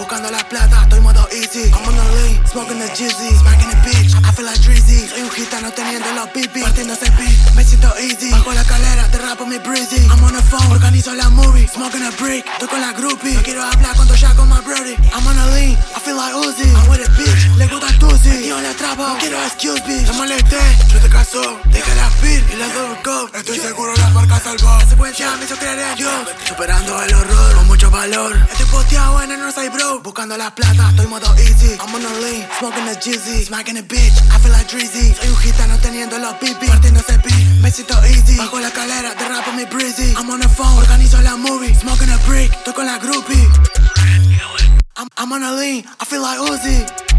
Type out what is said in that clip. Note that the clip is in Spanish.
buscando la plata, estoy modo easy. I'm on the lean, smoking the jizzy, smacking the bitch. I feel like Drizzy. Soy un gitano teniendo los pipis, partiendo ese beat, me siento easy. Bajo la escalera, te rapo mi breezy. I'm on the phone, organizo la movie, smoking a brick, estoy con la groupie. No quiero hablar cuando ya con my brody. I'm on the lean, I feel like Uzi. I'm with a bitch, le gusta tusi. Metido en la trapa, no quiero excuse me. Te molesté, yo te caso, deja la speed y la double go. Estoy seguro la marca salvó. La secuencia me hizo creer en Dios, superando el horror mucho valor. Estoy posteado en el Northside Bro, buscando la plata, estoy modo easy. I'm on the lean, smoking the jizzy, smacking the bitch. I feel like Drizzy. Soy un gitano teniendo los pipis, partiendo ese beat, me siento easy. Bajo la escalera, te rapo mi breezy. I'm on the phone, organizo la movie, smoking a brick, estoy con la groupie. I'm, I'm on a lean, I feel like Uzi.